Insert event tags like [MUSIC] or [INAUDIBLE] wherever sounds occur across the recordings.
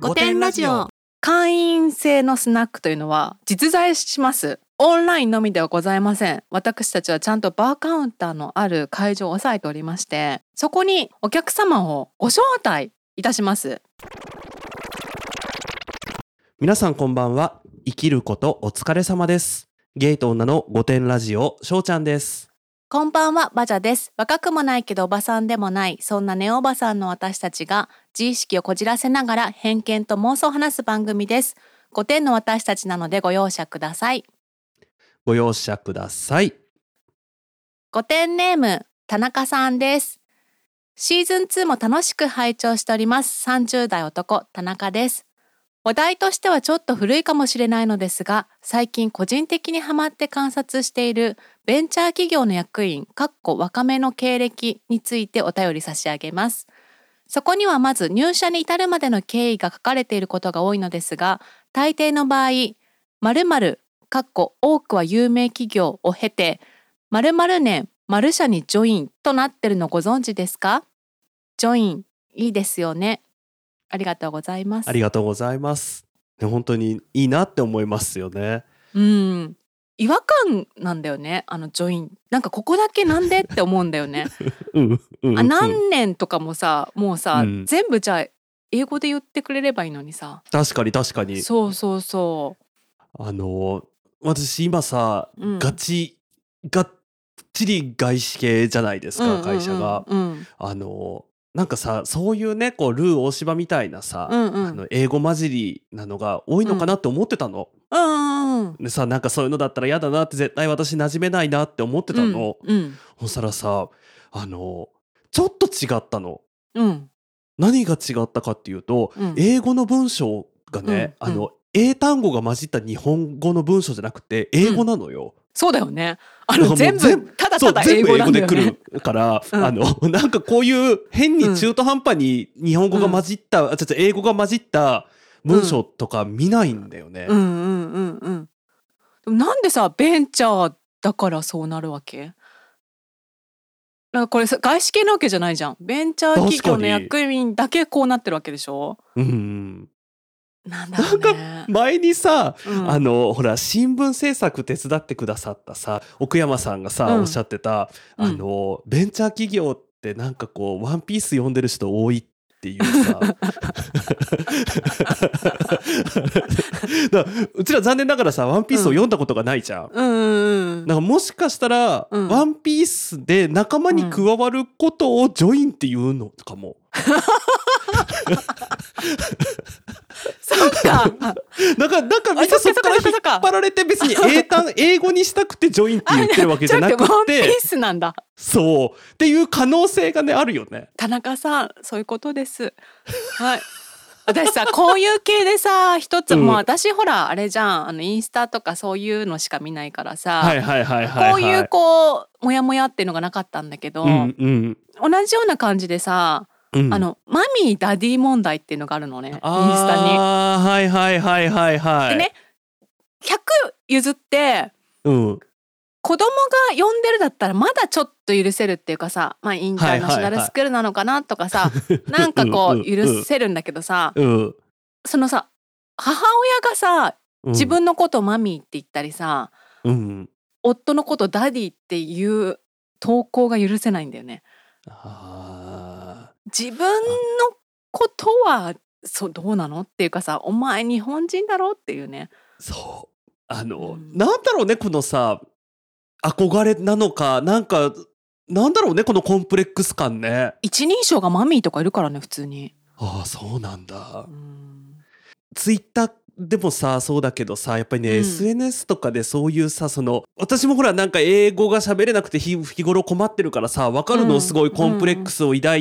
御殿ラジオ。会員制のスナックというのは実在します。オンラインのみではございません。私たちはちゃんとバーカウンターのある会場を押さえておりましてそこにお客様をご招待いたします。皆さんこんばんは。生きることお疲れ様です。ゲイと女の御殿ラジオしょうちゃんです。こんばんはバジャです。若くもないけどおばさんでもないそんなネオおばさんの私たちが自意識をこじらせながら偏見と妄想を話す番組です。5点の私たちなのでご容赦ください。ご容赦ください。5点ネーム田中さんです。シーズン2も楽しく拝聴しております。30代男田中です。お題としてはちょっと古いかもしれないのですが最近個人的にハマって観察しているベンチャー企業の役員かっこ若めの経歴についてお便り差し上げますそこにはまず入社に至るまでの経緯が書かれていることが多いのですが大抵の場合〇〇かっこ多くは有名企業を経て〇〇年〇社にジョインとなってるのご存知ですか？ジョインいいですよね。ありがとうございます。ありがとうございます。ね本当にいいなって思いますよね。うん違和感なんだよねあのジョイン。なんかここだけなんでって思うんだよね。[LAUGHS] うんうんあ何年とかもさもうさ、うん。全部じゃあ英語で言ってくれればいいのにさ。確かに確かに。そうそうそあの私今さ、うん。ガチがっちり外資系じゃないですうか、会社が。あのなんかさそういうねこうルー大芝みたいなさ、うんうんあの英語混じりなのが多いのかなって思ってたの。うんうんうんでさなんかそういうのだったら嫌だなって絶対私馴染めないなって思ってたの。うんそしたらさあのちょっと違ったの。うん何が違ったかっていうと、うん英語の文章がね、うんあの英単語が混じった日本語の文章じゃなくて英語なのよ。そうだよね。[LAUGHS] あの全全部ただただ英語なんだよ全部英ね語で来るから、うん。あのなんかこういう変に中途半端に日本語が混じった、あちょっと英語が混じった文章とか見ないんだよね。うん。うんうんうんでもなんでさベンチャーだからそうなるわけ？なんかこれさ外資系なわけじゃないじゃん。ベンチャー企業の役員だけこうなってるわけでしょ？うんうんなんだろうね。前にさ、うん。あのほら新聞制作手伝ってくださったさ奥山さんがさ、うん。おっしゃってたうん。あの、ベンチャー企業ってなんかこうワンピース読んでる人多いっていうさ。[LAUGHS] うちら残念ながらさワンピースを読んだことがないじゃん。うん。なんかもしかしたら、うん。ワンピースで仲間に加わることをジョインっていうのかも。[LAUGHS] そうかなんか、なんかみんなあそっから引っ張られて別に英単、英語にしたくてジョインって言ってるわけじゃなくちょっとワンピーて、スなんだそう。っていう可能性がね、あるよね。田中さんそういうことですはい私さこういう系でさ一つ、うんもう私ほらあれじゃんあのインスタとかそういうのしか見ないからさ。こういうこうモヤモヤっていうのがなかったんだけど、うんうん。同じような感じでさ、うん、あのマミーダディ問題っていうのがあるのねインスタに。ああ、はいはいはいはいはい。でね100譲ってうん。子供が呼んでるだったらまだちょっと許せるっていうかさ、まあ、インターナショナルスクールなのかなとかさ、[LAUGHS] なんかこう許せるんだけどさ、うん。そのさ母親がさうん自、分のことを mommy って言ったりさ、うん。夫のこと daddy っていう投稿が許せないんだよね。あ自分のことはそうどうなの？っていうかさお前日本人だろ？っていうね。ーそう。あの、うんなんだろうね、このさ、憧れなのか、なんか、なんだろうね、このコンプレックス感ね。一人称がマミーとかいるからね普通に。ああ、そうなんだう。んツイッターでもさそうだけどさやっぱりね、うん SNS とかでそういうさその私もほらなんか英語が喋れなくて日日頃困ってるからさ分かるうんのすごいコンプレックスを抱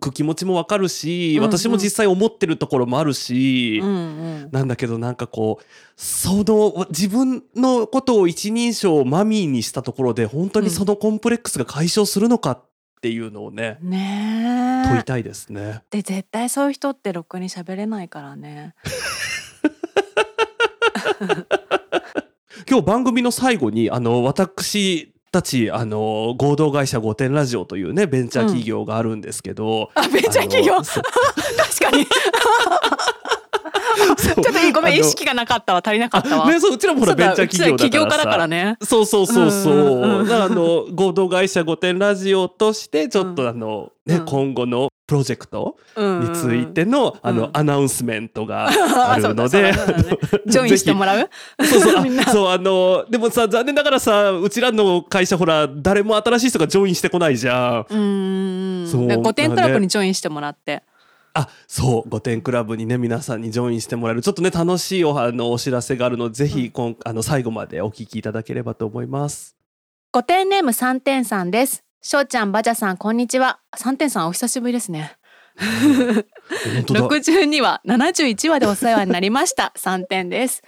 く気持ちも分かるし、私も実際思ってるところもあるし、うんうんなんだけどなんかこうその自分のことを一人称マミーにしたところで本当にそのコンプレックスが解消するのかっていうのをね、ねえ。問いたいですね。で絶対そういう人ってろくに喋れないからね。[LAUGHS] 今日番組の最後にあの私たちあの合同会社御殿ラジオというねベンチャー企業があるんですけど、あベンチャー企業？[LAUGHS] 確かに。[LAUGHS] ちょっといいごめん意識がなかったわ。足りなかったわ。ね、そううちらもほらベンチャー企業だからさ。うちら起業家だからね。そうそうそうそう。うんうんうんだからあの合同会社御殿ラジオとしてちょっとあの、ね、うん。今後のプロジェクトにについての、あの、うん。 announcement が [LAUGHS] あるので、[LAUGHS] ジョインしてもらう？そうそう。[LAUGHS] そうあのでもさ残念ながらさうちらの会社ほら誰も新しい人がジョインしてこないじゃん。うーん。そう。で御殿クラブにジョインしてもらって。あそう。御殿クラブにね皆さんにジョインしてもらえる。ちょっとね楽しいおあのお知らせがあるのでぜひ今、あの最後までお聞きいただければと思います。御殿ネーム三点さんです。しょうちゃん、ばじゃさん、こんにちは。三点さん、お久しぶりですね。本当だ62話、71話でお世話になりました。[LAUGHS] 3点です。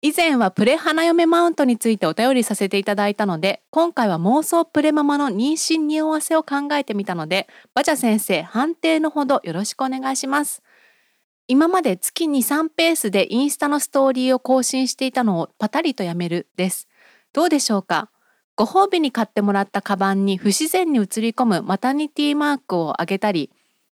以前はプレ花嫁マウントについてお便りさせていただいたので、今回は妄想プレママの妊娠匂わせを考えてみたので、バジャ先生、判定のほどよろしくお願いします。今まで月に3ペースでインスタのストーリーを更新していたのをパタリとやめるです。どうでしょうか？ご褒美に買ってもらったカバンに不自然に映り込むマタニティマークをあげたり、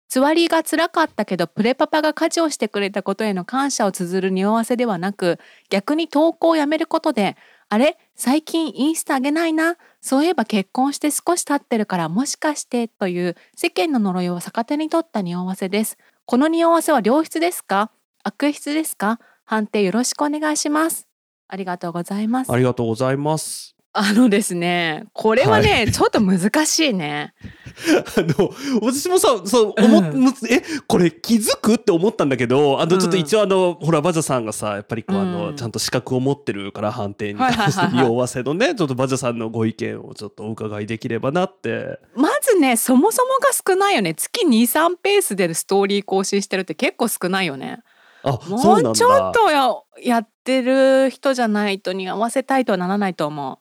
つわりが辛かったけどプレパパが家事をしてくれたことへの感謝を綴る匂わせではなく逆に投稿をやめることであれ？最近インスタあげないな？そういえば結婚して少し経ってるからもしかしてという世間の呪いを逆手に取った匂わせです。この匂わせは良質ですか？悪質ですか？判定よろしくお願いします。ありがとうございます。ありがとうございます。あのですねこれはね、ちょっと難しいね。[LAUGHS] あの私もさそう思っ、うむえこれ気づくって思ったんだけどあのうん。ちょっと一応あの、ほらバジャさんがさやっぱりこう、あうん。のちゃんと資格を持ってるから判定にはいはいはいはい。関して匂わせのねちょっとバジャさんのご意見をちょっとお伺いできればなって。まずねそもそもが少ないよね。月23ペースでストーリー更新してるって結構少ないよね。あもそうちょっとややってる人じゃないとに合わせたいとはならないと思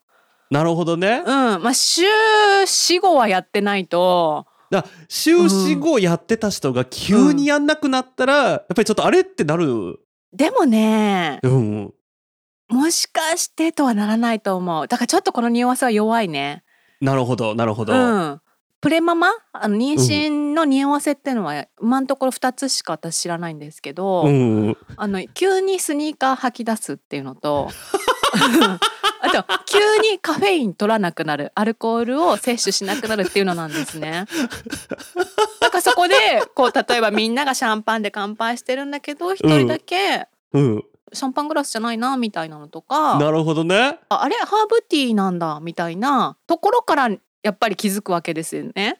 なるほどね。ううん。まあ週45はやってないと。だ週4後やってた人が急にやんなくなったら、やっぱりちょっとあれってなる？でもねうん。もしかしてとはならないと思う。だからちょっとこの匂わせは弱いね。なるほどなるほど。うん。プレママ？あの妊娠の匂わせっていうのは今のところ2つしか私知らないんですけど、うんあの急にスニーカー履き出すっていうのと [LAUGHS] あと急にカフェイン取らなくなるアルコールを摂取しなくなるっていうのなんですね。だからそこでこう例えばみんながシャンパンで乾杯してるんだけど一人だけうん。シャンパングラスじゃないなみたいなのとかなるほどね。ああれハーブティーなんだみたいなところからやっぱり気づくわけですよね。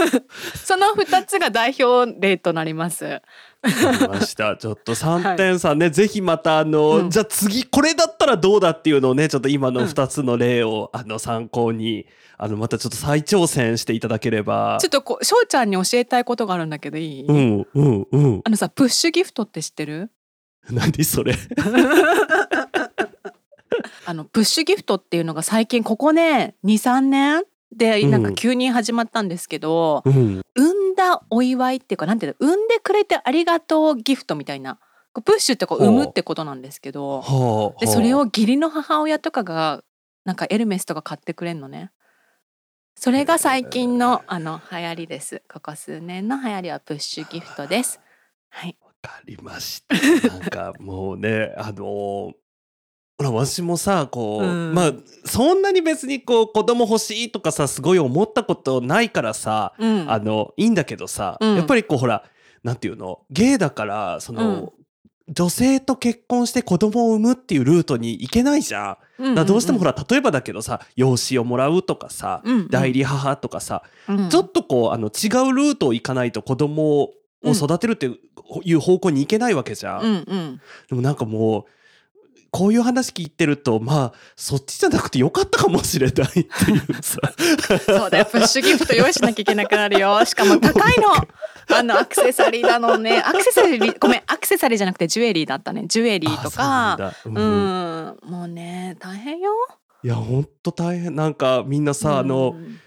[LAUGHS] その2つが代表例となります。ました。ちょっと3点さんね、ぜひまたあの、うんじゃあ次これだったらどうだっていうのをね、ちょっと今の2つの例を、あの参考に、あのまたちょっと再挑戦していただければちょ。っとこう翔ちゃんに教えたいことがあるんだけどいい、うんうんうん。あのさプッシュギフトって知ってる？何それ？[LAUGHS] あのプッシュギフトっていうのが最近ここね23年？でなんか急に始まったんですけど、うん。産んだお祝いっていうかなんていうの産んでくれてありがとうギフトみたいなこうプッシュってこう産むってことなんですけどはあ。ではあそれを義理の母親とかがなんかエルメスとか買ってくれんのね。それが最近のあの流行りです。ここ数年の流行りはプッシュギフトです。はい。わかりました。なんかもうね、あのほら私もさこう、うんまあそんなに別にこう子供欲しいとかさすごい思ったことないからさ、うん。あのいいんだけどさ、うんやっぱりこうほらなんていうの？ゲイだからその、女性と結婚して子供を産むっていうルートに行けないじゃん。うんだどうしてもほら例えばだけどさ養子をもらうとかさ、うんうん代理母とかさ、うんちょっとこうあの違うルートを行かないと子供を育てるっていう方向に行けないわけじゃん。うんうん。でもなんかもうこういう話聞いてるとまあそっちじゃなくてよかったかもしれないっていうさそうだよ。プッシュギフト用意しなきゃいけなくなるよ。[LAUGHS] しかも高いの。あのアクセサリーだのね。アクセサリーごめんアクセサリーじゃなくてジュエリーだったね。ジュエリーとか。ううなんだん。もうね大変よ。いやほんと大変なんかみんなさ、あのうん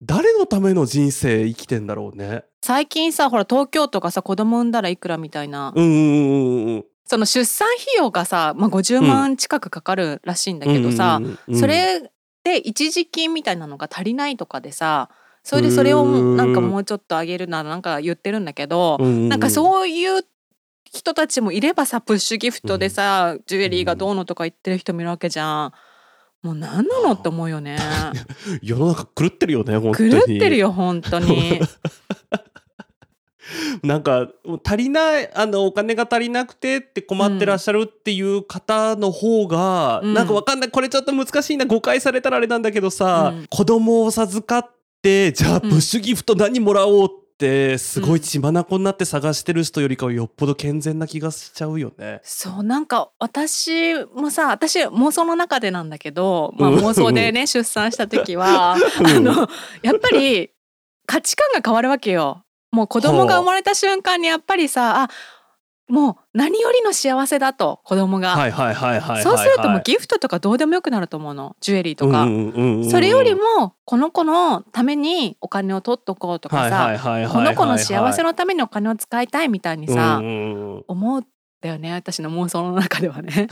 誰のための人生生きてんだろうね。最近さほら東京とかさ子供産んだらいくらみたいな、うんうんうんうんその出産費用がさ、まあ、50万近くかかるらしいんだけどさ、それで一時金みたいなのが足りないとかでさそれでそれをなんかもうちょっと上げるならなんか言ってるんだけど、ななんかそういう人たちもいればさプッシュギフトでさ、ジュエリーがどうのとか言ってる人もいるわけじゃん。もう何なのって思うよね。[LAUGHS] 世の中狂ってるよね本当に狂ってるよ本当に。[LAUGHS] なんか足りないあのお金が足りなくてって困ってらっしゃるっていう方の方が、うん。なんかわかんない。これちょっと難しいな。誤解されたらあれなんだけどさ、うん。子供を授かってじゃあうん。プッシュギフト何もらおうってすごい血眼になって探してる人よりかはよっぽど健全な気がしちゃうよね。そうなんか私もさ私妄想の中でなんだけど、まあ、うん妄想でね出産した時は、うん。あのやっぱり価値観が変わるわけよ。もう子供が生まれた瞬間にやっぱりさあもう何よりの幸せだと子供が、はいはいはいはいはいはい。そうするともうギフトとかどうでもよくなると思うの。ジュエリーとか、それよりもこの子のためにお金を取っとこうとかさ、この子の幸せのためにお金を使いたいみたいにさ、思うんだよね私の妄想の中ではね。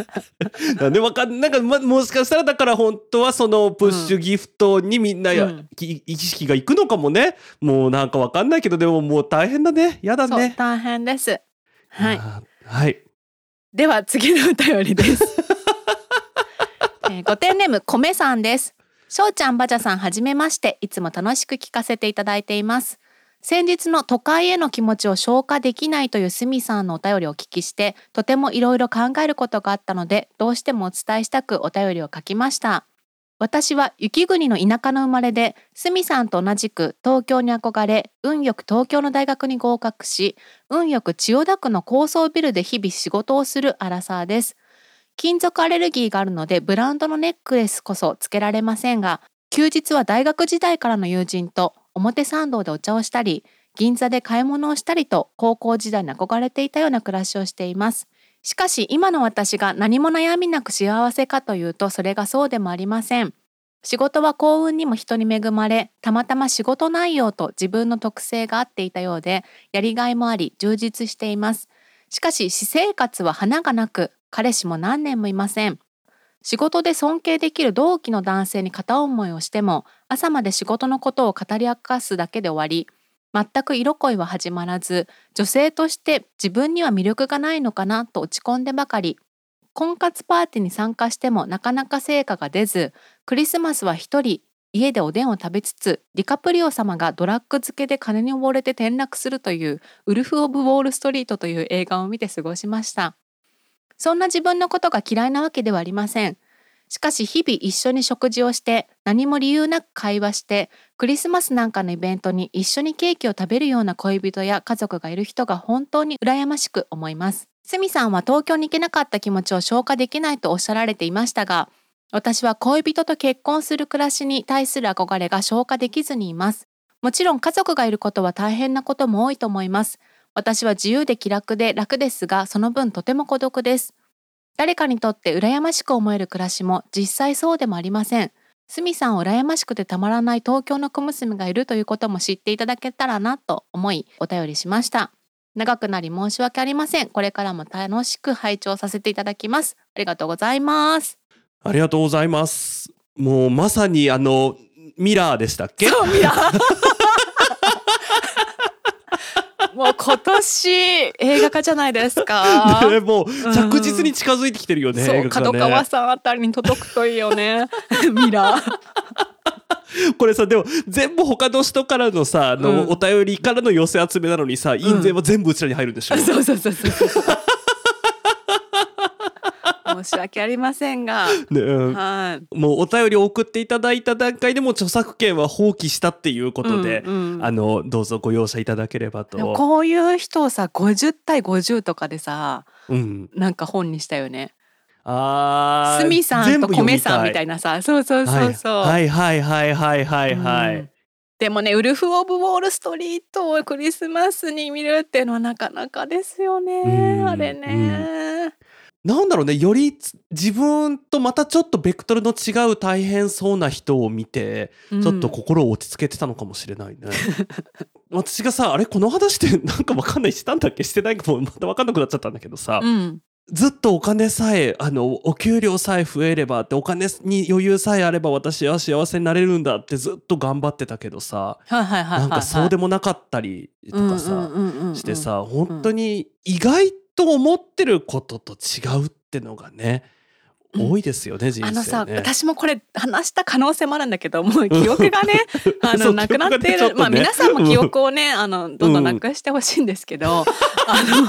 [LAUGHS] なんでわかんなんか、ま、もしかしたらだから本当はそのプッシュギフトにみんなや、うんき意識がいくのかもねもうなんかわかんないけどでももう大変だねやだそうね大変です。はい。はいでは次のお便りです。[LAUGHS] えー、ご点ネーム米さんです。しょうちゃんばじゃさんはじめましていつも楽しく聞かせていただいています。先日の都会への気持ちを消化できないというすみさんのお便りをお聞きしてとてもいろいろ考えることがあったのでどうしてもお伝えしたくお便りを書きました。私は雪国の田舎の生まれで、すみさんと同じく東京に憧れ、運よく東京の大学に合格し、運よく千代田区の高層ビルで日々仕事をするアラサーです。金属アレルギーがあるのでブランドのネックレスこそつけられませんが、休日は大学時代からの友人と表参道でお茶をしたり、銀座で買い物をしたりと高校時代に憧れていたような暮らしをしています。しかし今の私が何も悩みなく幸せかというとそれがそうでもありません。仕事は幸運にも人に恵まれ、たまたま仕事内容と自分の特性が合っていたようで、やりがいもあり充実しています。しかし私生活は花がなく、彼氏も何年もいません。仕事で尊敬できる同期の男性に片思いをしても、朝まで仕事のことを語り明かすだけで終わり、全く色恋は始まらず、女性として自分には魅力がないのかなと落ち込んでばかり、婚活パーティーに参加してもなかなか成果が出ず、クリスマスは一人家でおでんを食べつつディカプリオ様がドラッグ漬けで金に溺れて転落するというウルフ・オブ・ウォール・ストリートという映画を見て過ごしました。そんな自分のことが嫌いなわけではありませんしかし日々一緒に食事をして何も理由なく会話してクリスマスなんかのイベントに一緒にケーキを食べるような恋人や家族がいる人が本当に羨ましく思いますスミさんは東京に行けなかった気持ちを消化できないとおっしゃられていましたが私は恋人と結婚する暮らしに対する憧れが消化できずにいます。もちろん家族がいることは大変なことも多いと思います。私は自由で気楽で楽ですが、その分とても孤独です。誰かにとって羨ましく思える暮らしも実際そうでもありません。すみさんを羨ましくてたまらない東京の小娘がいるということも知っていただけたらなと思いお便りしました。長くなり申し訳ありません。これからも楽しく拝聴させていただきます。ありがとうございます。ありがとうございますもうまさにあのミラーでしたっけ？そうミラーもう今年映画化じゃないですか。[LAUGHS] ねもう着実に近づいてきてるよね、そう映画角川さんあたりに届くといいよね。[LAUGHS] ミラー。これさでも全部他の人からのさあの、うんお便りからの寄せ集めなのにさ印税は全部うちらに入るんでしょ、[LAUGHS] そうそうそうそうそう。申し訳ありませんが、[LAUGHS] ねうん。はい。もうお便りを送っていただいた段階でも著作権は放棄したっていうことで、うんうん。あのどうぞご容赦いただければと。こういう人をさ50対50とかでさうん、なんか本にしたよね。あーすみさんと米さんみ読たいなさ。そうそうそうそう。はい。はいはいはいはいはい、うん。でもねウルフ・オブ・ウォール・ストリートをクリスマスに見るっていうのはなかなかですよね、うん。あれね、なんだろうねよりつ自分とまたちょっとベクトルの違う大変そうな人を見て、うん。ちょっと心を落ち着けてたのかもしれないね。[LAUGHS] 私がさあれこの話って [LAUGHS] なんかわかんないしたんだっけ？してないかもまたわかんなくなっちゃったんだけどさ、うん。ずっとお金さえ、あの、お給料さえ増えればって、お金に余裕さえあれば私は幸せになれるんだってずっと頑張ってたけどさ、なんかそうでもなかったりとかさ、してさ、本当に意外と思ってることと違うってのがね、うん。多いですよね、人生ね。あのさ、私もこれ話した可能性もあるんだけど、もう記憶がね、[LAUGHS] あの、なくなっている。ねまあ皆さんも記憶をね、あの、どんどんなくしてほしいんですけど、あの、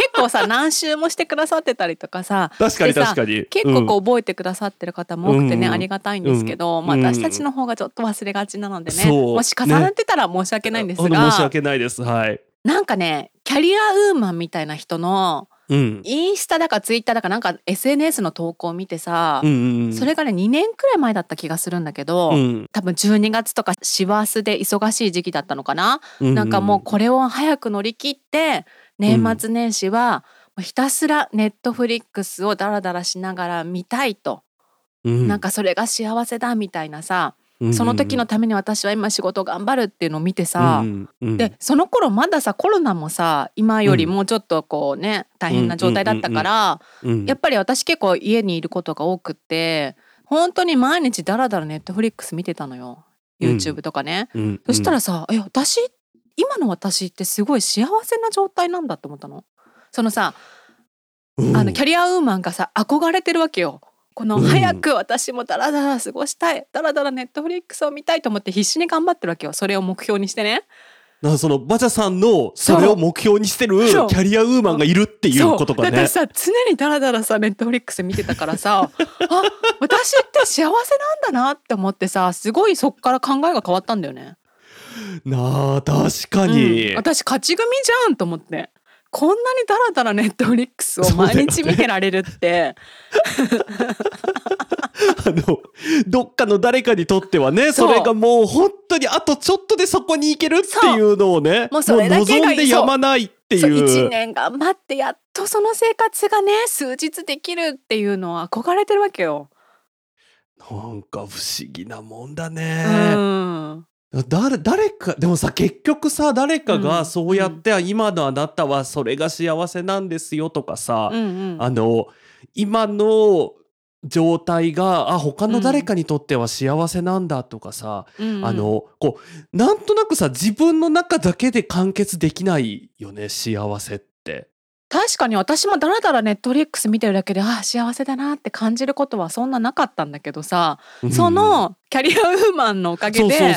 結構さ、何周もしてくださってたりとかさ、確かに確かに。結構こう覚えてくださってる方も多くてね、うん。ありがたいんですけど、まあうん。私たちの方がちょっと忘れがちなのでね、そう。もし重なってたら申し訳ないんですが、申し訳ないです。はい。なんかね、キャリアウーマンみたいな人の、うん。インスタだかツイッターだかなんか SNS の投稿を見てさ、うんうんうん。それがね2年くらい前だった気がするんだけど、うん、多分12月とか師走で忙しい時期だったのかな、なんかもうこれを早く乗り切って年末年始はひたすらネットフリックスをダラダラしながら見たいと、うん、なんかそれが幸せだみたいなさ、うん、その時のために私は今仕事頑張るっていうのを見てさ、でその頃まださコロナもさ今よりもうちょっとこうね大変な状態だったから、うん、やっぱり私結構家にいることが多くって本当に毎日ダラダラネットフリックス見てたのよ。YouTube とかね、そしたらさえ私今の私ってすごい幸せな状態なんだって思ったの。そのさ、う。んあのキャリアウーマンがさ憧れてるわけよ。このうん早く私もダラダラ過ごしたい、ダラダラネットフリックスを見たいと思って必死に頑張ってるわけよそれを目標にしてね。なんかそのバチャさんのそれを目標にしてるキそうャリアウーマンがいるっていうことがねそうだから。さ常にダラダラさネットフリックス見てたからさ [LAUGHS] あ私って幸せなんだなって思ってさすごいそっから考えが変わったんだよね。なあ確かに。うん私勝ち組じゃんと思ってこんなにダラダラネットフリックスを毎日見てられるって。[LAUGHS] あのどっかの誰かにとってはねそれがもう本当にあとちょっとでそこに行けるっていうのをねもう望んでやまないっていう。1年頑張ってやっとその生活がね数日できるっていうのは憧れてるわけよ。なんか不思議なもんだうね。ん誰誰かでもさ結局さ誰かうん。がそうやって、今のあなたはそれが幸せなんですよとかさ、うんうん。あの今の状態があ他の誰かにとっては幸せなんだとかさ、うんうん。あのこうなんとなくさ自分の中だけで完結できないよね幸せって。確かに私もダラダラネットフリックス見てるだけであ幸せだなって感じることはそんななかったんだけどさ、そのキャリアウーマンのおかげで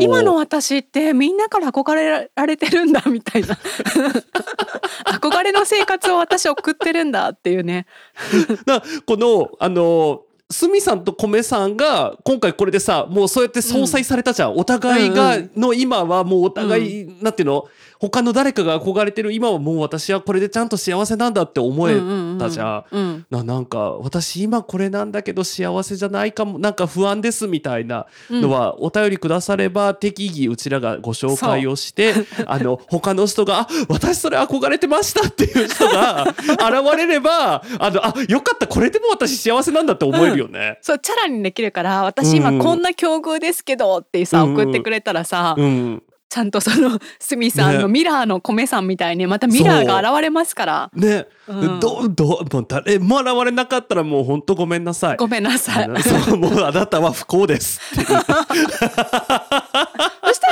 今の私ってみんなから憧れられてるんだみたいな。[LAUGHS] 憧れの生活を私送ってるんだっていうね。[LAUGHS] だこのあのスミさんと米さんが今回これでさもうそうやって相殺されたじゃん、お互いが、うんの今はもうお互い、なんていうの？他の誰かが憧れてる今はもう私はこれでちゃんと幸せなんだって思えたじゃん。うんうん。ななんか私今これなんだけど幸せじゃないかもなんか不安ですみたいなうん。のはお便りくだされば適宜うちらがご紹介をして [LAUGHS] あの他の人が「あ私それ憧れてました」っていう人が [LAUGHS] 現れればあのあよかったこれでも私幸せなんだって思えるよね。そうチャラにできるから私今こんな境遇ですけどってさ、うん。送ってくれたらさ、うんちゃんとそのスミさんのねミラーの米さんみたいにまたミラーが現れますから、ね、うんどどもう誰も現れなかったらもう本当ごめんなさい。ごめんなさい。[LAUGHS] そうもうあなたは不幸です。[LAUGHS] そした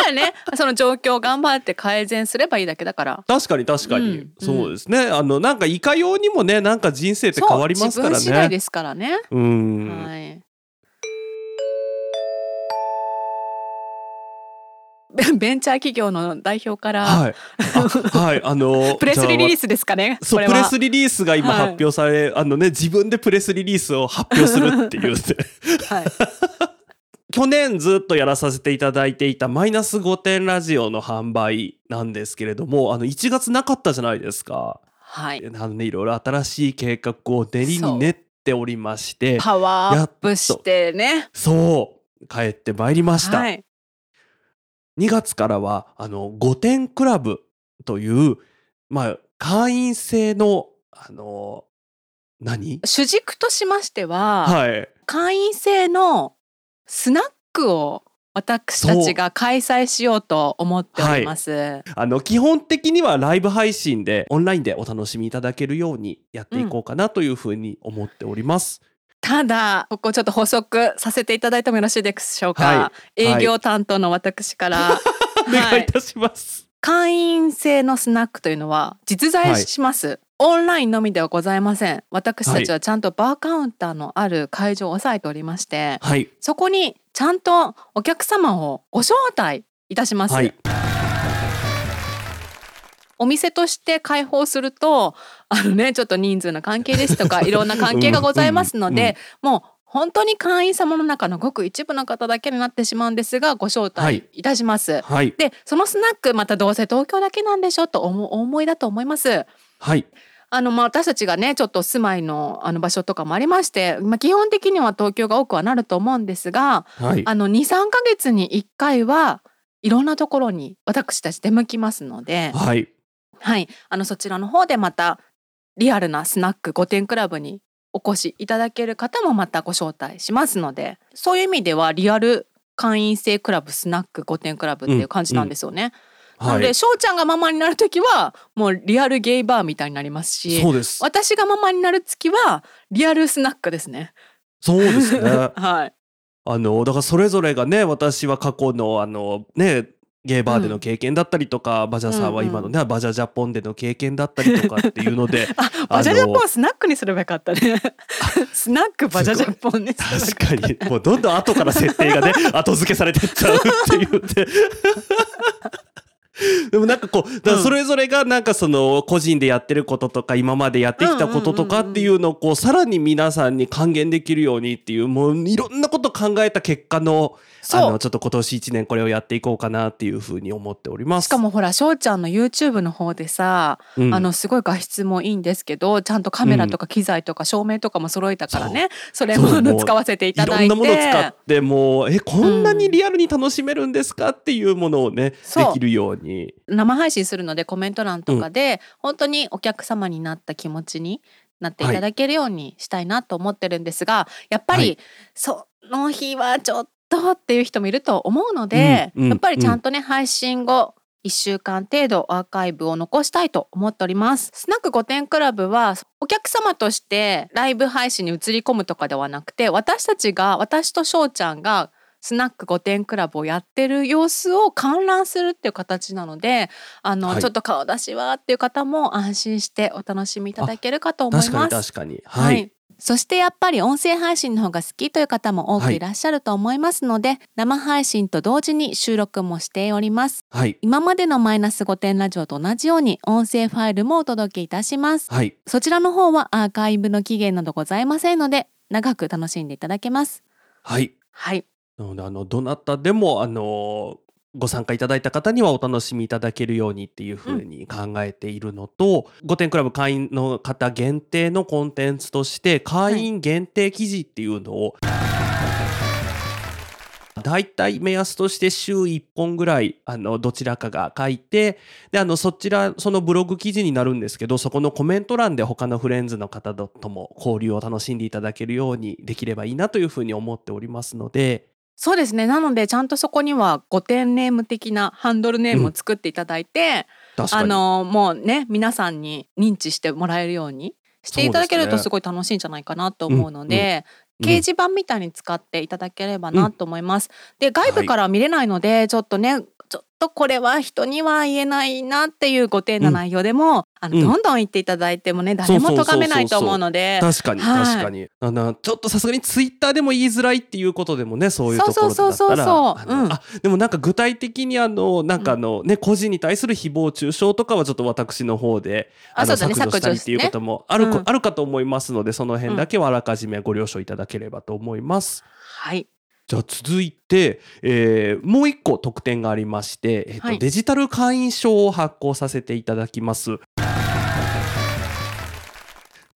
らねその状況を頑張って改善すればいいだけだから。確かに確かに、うんそうですねあのなんかいかようにもねなんか人生って変わりますからそう自分次第ねですからね。うん、はい。ベ [LAUGHS] ベンチャー企業の代表から、はいあはいあの [LAUGHS] プレスリリーススですかね。そうプレスリリースが今はい発表され、あのね自分でプレスリリースを発表するっていうね [LAUGHS] はい。去年ずっとやらさせていただいていたマイナス5点ラジオの販売なんですけれどもあの1月なかったじゃないですか。はい。あのねいろいろ新しい計画を練りに練っておりましてパワーアップしてね。そう帰ってまいりました。はい。2月からはあの5点クラブというまあ会員制のあの何？主軸としましては、はい会員制のスナックを私たちが開催しようと思っております。あの基本的にはライブ配信でオンラインでお楽しみいただけるようにやっていこうかなというふうに思っております。ただここちょっと補足させていただいてもよろしいでしょうか、は営業担当の私から、お願はい。[LAUGHS] いいたします。会員制のスナックというのは実在します、オンラインのみではございません。私たちはちゃんとバーカウンターのある会場を押さえておりましてはい。そこにちゃんとお客様をご招待いたします、はいお店として開放するとあのねちょっと人数の関係ですとか [LAUGHS] いろんな関係がございますので、もう本当に会員様の中のごく一部の方だけになってしまうんですがご招待いたします。はい。でそのスナックまたどうせ東京だけなんでしょとお思いだと思います。はい。あのまあ私たちがねちょっと住まいのあの場所とかもありまして、まあ、基本的には東京が多くはなると思うんですがはい。あの23ヶ月に1回はいろんなところに私たち出向きますので、はいはい、あのそちらの方でまたリアルなスナック御殿クラブにお越しいただける方もまたご招待しますのでそういう意味ではリアル会員制クラブスナック御殿クラブっていう感じなんですよね。なのではい翔ちゃんがママになる時はもうリアルゲイバーみたいになりますしそうです私がママになる月はリアルスナックですね。そうですね。[LAUGHS] はい。あのだからそれぞれがね私は過去のあのねゲーバーでの経験だったりとか、バジャさんは今のね、バジャジャポンでの経験だったりとかっていうので [LAUGHS] あ、バジャジャポンスナックにすればよかったね。[LAUGHS] スナックバジャジャポンにすればよかった確かに。もうどんどん後から設定がね後付けされてっちゃうっていうね [LAUGHS] でもなんかこうだそれぞれがなんかその個人でやってることとか今までやってきたこととかっていうのをこうさらに皆さんに還元できるようにっていうもういろんなこと考えた結果のあのちょっと今年1年これをやっていこうかなっていうふうに思っております。しかもほら翔ちゃんの YouTube の方でさ、うん。あのすごい画質もいいんですけどちゃんとカメラとか機材とか照明とかも揃えたからね、それもの使わせていただいて。いろんなものを使ってもうえこんなにリアルに楽しめるんですかっていうものをね、できるように生配信するのでコメント欄とかで、本当にお客様になった気持ちになっていただけるようにしたいなと思ってるんですが、やっぱり、はいその日はちょっとっていう人もいると思うので、うんうんやっぱりちゃんとね、配信後1週間程度アーカイブを残したいと思っております。スナック御殿クラブはお客様としてライブ配信に映り込むとかではなくて私たちが私と翔ちゃんがスナック御殿クラブをやってる様子を観覧するっていう形なのであの、はいちょっと顔出しはっていう方も安心してお楽しみいただけるかと思い確かにます。確かにははいい、そしてやっぱり音声配信の方が好きという方も多はいくいらっしゃると思いますので、生配信と同時に収録もしております。はい今までのマイナス5点ラジオと同じように音声ファイルもお届けいたします。はいそちらの方はアーカイブの期限などございませんので長く楽しんでいただけます。はいはい。なのであのどなたでもあのご参加いただいた方にはお楽しみいただけるようにっていうふうに考えているのと、御殿クラブ会員の方限定のコンテンツとして会員限定記事っていうのを、だいたい目安として週1本ぐらいあのどちらかが書いてであのそちらそのブログ記事になるんですけどそこのコメント欄で他のフレンズの方とも交流を楽しんでいただけるようにできればいいなというふうに思っておりますので。そうですね。なのでちゃんとそこには5点ネーム的なハンドルネームを作っていただいて、あ確かに。のもうね皆さんに認知してもらえるようにしていただけるとすごい楽しいんじゃないかなと思うので、うん。掲示板みたいに使っていただければなと思います。で外部からは見れないので、ちょっとねちょっとこれは人には言えないなっていうご丁寧な内容でも、あのうん。どんどん言っていただいてもね誰も咎めないと思うので。確かにはい。確かに、あのちょっとさすがにツイッターでも言いづらいっていうことでもねそういうところだったら。でもなんか具体的にあのなんかあのね個人に対する誹謗中傷とかはちょっと私の方でのあそうだね削除したりっていうこともある,、うん。あるかと思いますのでその辺だけはあらかじめご了承いただければと思います。はいじゃあ続いて、えーもう一個特典がありまして、えっとはいデジタル会員証を発行させていただきます。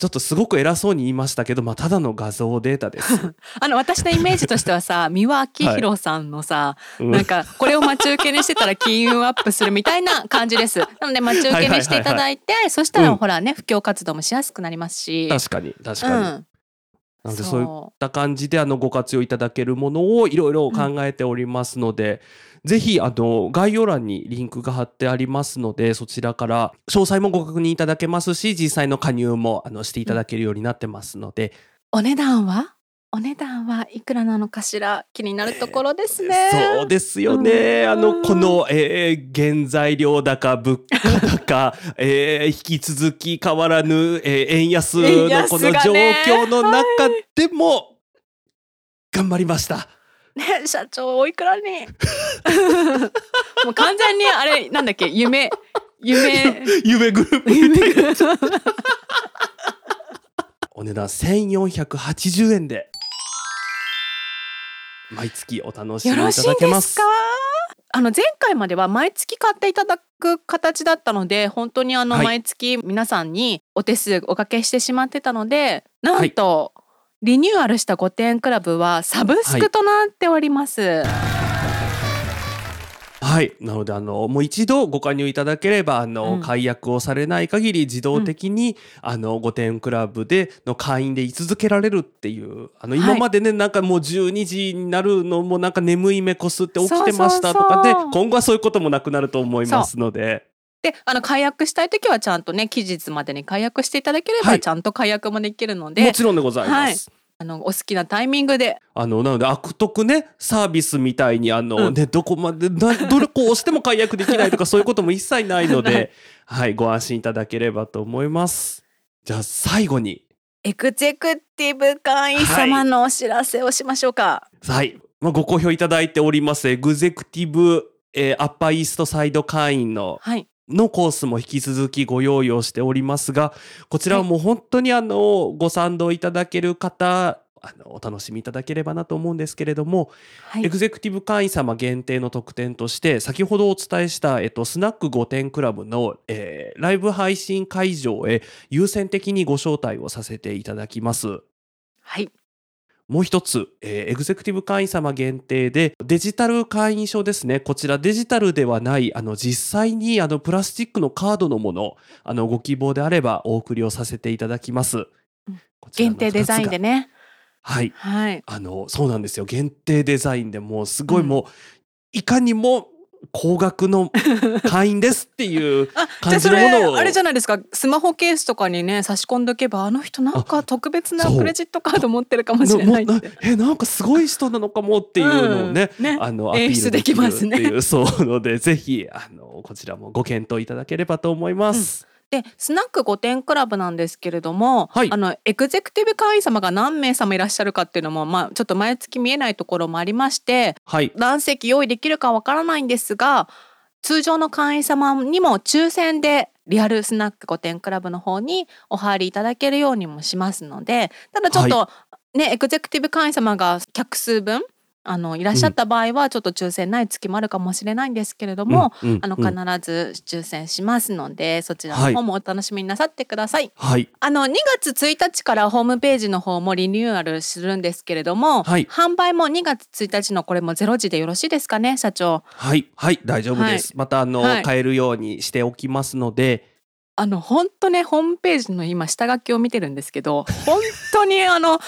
ちょっとすごく偉そうに言いましたけど、まあ、ただの画像データです。[LAUGHS] あの私のイメージとしてはさ [LAUGHS] 三輪明宏さんのさ、うんなんかこれを待ち受けにしてたら金運アップするみたいな感じです。なので待ち受けにしていただいて、そしたらうんほらね布教活動もしやすくなりますし。確かに確うかに、ん、なのでそういった感じであのご活用いただけるものをいろいろ考えておりますので、ぜひあの概要欄にリンクが貼ってありますのでそちらから詳細もご確認いただけますし実際の加入もあのしていただけるようになってますので、お値段は？お値段はいくらなのかしら？気になるところですね。そうですよね。あの、この、えー、原材料高、物価高、[LAUGHS] えー、引き続き変わらぬ、えー、円安のこの状況の中でも、頑張りました。ね、社長おいくらに？[LAUGHS] もう完全にあれなんだっけ？夢夢。[LAUGHS] 夢グループ夢グループ。お値段1480円で毎月お楽しみいただけます。あの前回までは毎月買っていただく形だったので本当にあの毎月皆さんにお手数おかけしてしまってたので、なんと、リニューアルした御殿クラブはサブスクとなっております。はいはい。なので、あの、もう一度ご加入いただければ、あの、うん、解約をされない限り自動的に、うん、あの、御殿クラブでの会員で居続けられるっていう、あの、今までね、はい、なんかもう12時になるのもなんか眠い目こすって起きてましたとかで、今後はそういうこともなくなると思いますので。であの解約したい時はちゃんとね期日までに解約していただければ、ちゃんと解約もできるので。もちろんでございます、はいあのお好きなタイミングで。あのなので悪徳ねサービスみたいにあの、うん、ねどこまでなどれこう押しても解約できないとか [LAUGHS] そういうことも一切ないのではいご安心いただければと思います。じゃあ最後に。エグゼクティブ会員様のお知らせをしましょうか。はい、まあ、ご好評いただいておりますエグゼクティブ、えー、アッパーイーストサイド会員の、はいのコースも引き続きご用意をしておりますが、こちらはもう本当にあの、ご賛同いただける方、あのお楽しみいただければなと思うんですけれども、はい、エグゼクティブ会員様限定の特典として先ほどお伝えした、えっと、スナック5点クラブの、えー、ライブ配信会場へ優先的にご招待をさせていただきます。はいもう一つ、えー、エグゼクティブ会員様限定で、デジタル会員証ですね。こちらデジタルではない、あの、実際にあの、プラスチックのカードのもの、あの、ご希望であればお送りをさせていただきます。限定デザインでね。はい。はい。あの、そうなんですよ。限定デザインでもうすごいもう、うん、いかにも高額の会員ですっていう感じのものを。[LAUGHS] あれじゃないですか。スマホケースとかにね差し込んでおけばあの人なんか特別なクレジットカード持ってるかもしれない。ってえなんかすごい人なのかもっていうのをねうんね、あのアピールできますね。そうのでぜひあのこちらもご検討いただければと思います。うんでスナック御殿クラブなんですけれども、はい、あのエグゼクティブ会員様が何名様いらっしゃるかっていうのも、まあ、ちょっと毎月見えないところもありまして、はい、何席用意できるかわからないんですが通常の会員様にも抽選でリアルスナック御殿クラブの方にお入りいただけるようにもしますのでただちょっとね、はい、エグゼクティブ会員様が客数分あのいらっしゃった場合はちょっと抽選ない月もあるかもしれないんですけれども、うんうん、あの必ず抽選しますのでそちらの方もお楽しみになさってください。はい、あの2月1日からホームページの方もリニューアルするんですけれども、はい、販売も2月1日のこれも0時でよろしいですかね社長。はいはい大丈夫です。またあの、買えるようにしておきますので。あの本当ねホームページの今下書きを見てるんですけど本 [LAUGHS] 当にあの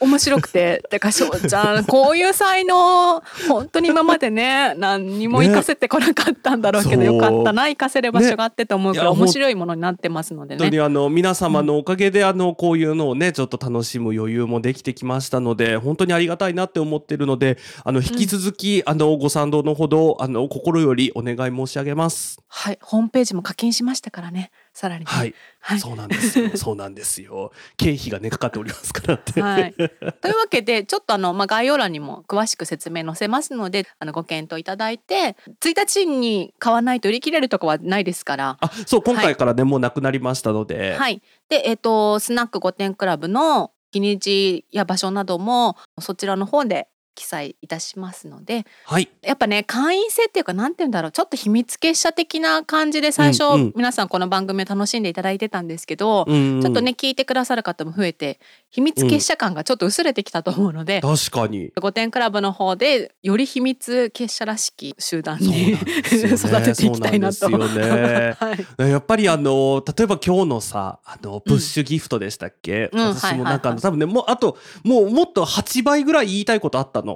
面白くててか翔ちゃんこういう才能本当に今までね [LAUGHS] 何にも活かせてこなかったんだろうけど、ね、よかったな活かせる場所があってと思うから、ね、面白いものになってますのでね。本当にあの皆様のおかげで、あのこういうのをねちょっと楽しむ余裕もできてきましたので本当にありがたいなって思ってるのであの引き続き、うん、あのご賛同のほどあの心よりお願い申し上げます。はいホームページも課金しましたからね。さらに、はい、はい、そうなんですよ。[LAUGHS] そうなんですよ。経費がねかかっておりますからって、はい、というわけでちょっとあの、まあ、概要欄にも詳しく説明載せますのであのご検討いただいて1日に買わないと売り切れるとかはないですから。あそう今回からね、はい、もうなくなりましたので。はい。でえっ、ー、とスナック御殿クラブの日にちや場所などもそちらの方で記載いたしますのではい。やっぱね会員制っていうかなんて言うんだろうちょっと秘密結社的な感じで最初、うんうん。皆さんこの番組を楽しんでいただいてたんですけど、うんちょっとね聞いてくださる方も増えて秘密結社感がちょっと薄れてきたと思うので、確かに。御殿クラブの方でより秘密結社らしき集団にね。[LAUGHS] 育てていきたいなと。ね。[LAUGHS] はい。やっぱりあの例えば今日のさあのプッシュギフトでしたっけ、うん私もなんかはいはいはい。多分ねもうあともうもっと8倍ぐらい言いたいことあったの。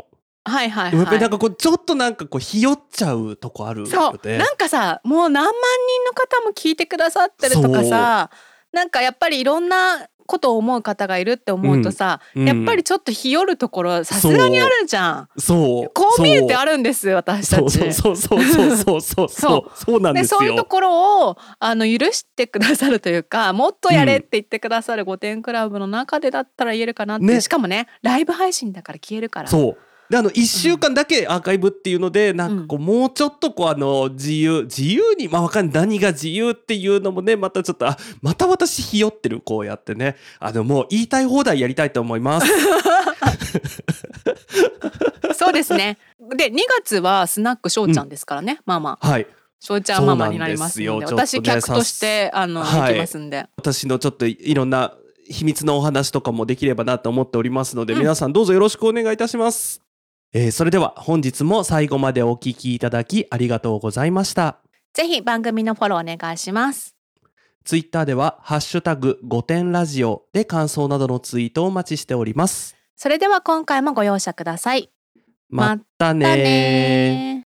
はいはいでもやっぱりはい。なんかこうちょっとなんかこうひよっちゃうとこある。そう。なんかさもう何万人の方も聞いてくださってるとかさなんかやっぱりいろんなことを思う方がいるって思うとさ、うんやっぱりちょっと日和るところさすがにあるじゃん。そう。こう見えてるあるんです私たそう。ち。そう。そう。そう。そう。そう。そう。そう。なんですよ。そういうところをあの許してくださるというかもっとやれって言ってくださる御殿クラブの中でだったら言えるかなって、ね。しかもねライブ配信だから消えるから。そうであの1週間だけアーカイブっていうので、なんかこうもうちょっとこうあの自由自由にまあわかんない何が自由っていうのもねまたちょっとあまた私ひよってるこうやってね。あのもう言いたい放題やりたいと思います。[LAUGHS] そうですね。で2月はスナックしょうちゃんですからね、ママ。はい。しょうちゃんママになりますので私客としてあの、はい。行きますんで。私のちょっといろんな秘密のお話とかもできればなと思っておりますので、うん。皆さんどうぞよろしくお願いいたします。えーそれでは本日も最後までお聞きいただきありがとうございました。ぜひ番組のフォローお願いしますツイッターではハッシュタグ5点ラジオで感想などのツイートをお待ちしております。それでは今回もご容赦くださいまたね